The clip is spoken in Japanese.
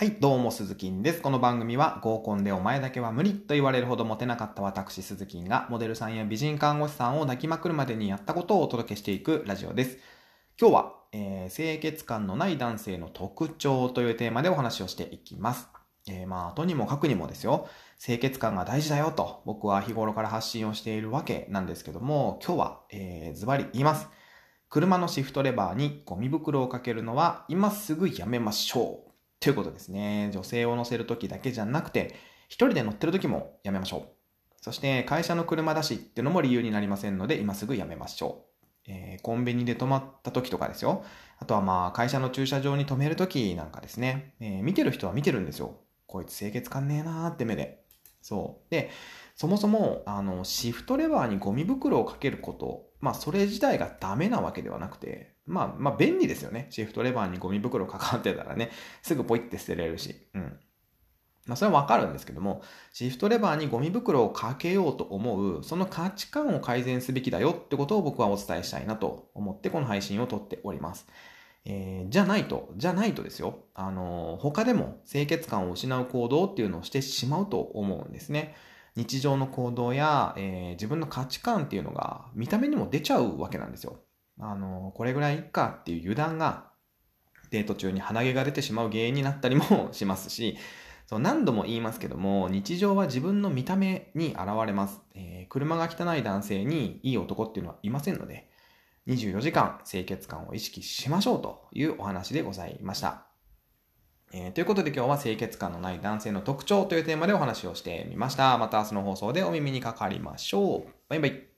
はい、どうも、鈴木です。この番組は合コンでお前だけは無理と言われるほどモテなかった私、鈴木がモデルさんや美人看護師さんを抱きまくるまでにやったことをお届けしていくラジオです。今日は、えー清潔感のない男性の特徴というテーマでお話をしていきます。えーまあ、とにもかくにもですよ、清潔感が大事だよと僕は日頃から発信をしているわけなんですけども、今日は、えーズバリ言います。車のシフトレバーにゴミ袋をかけるのは今すぐやめましょう。ということですね。女性を乗せるときだけじゃなくて、一人で乗ってるときもやめましょう。そして会社の車だしってのも理由になりませんので、今すぐやめましょう。えーコンビニで泊まった時とかですよ。あとはまあ会社の駐車場に止める時なんかですね。えー見てる人は見てるんですよ。こいつ清潔感ねえなーって目で。そう。で、そもそも、あの、シフトレバーにゴミ袋をかけること、まあそれ自体がダメなわけではなくて、まあまあ便利ですよね。シフトレバーにゴミ袋かかってたらね、すぐポイって捨てれるし。うん。まあそれはわかるんですけども、シフトレバーにゴミ袋をかけようと思う、その価値観を改善すべきだよってことを僕はお伝えしたいなと思ってこの配信を撮っております。えーじゃないと、じゃないとですよ。あのー他でも清潔感を失う行動っていうのをしてしまうと思うんですね。日常の行動や、えー自分の価値観っていうのが見た目にも出ちゃうわけなんですよ。あのーこれぐらいいっかっていう油断がデート中に鼻毛が出てしまう原因になったりもしますし、そう何度も言いますけども、日常は自分の見た目に現れます。えー車が汚い男性にいい男っていうのはいませんので、24時間清潔感を意識しましょうというお話でございました。えーということで今日は清潔感のない男性の特徴というテーマでお話をしてみました。また明日の放送でお耳にかかりましょう。バイバイ。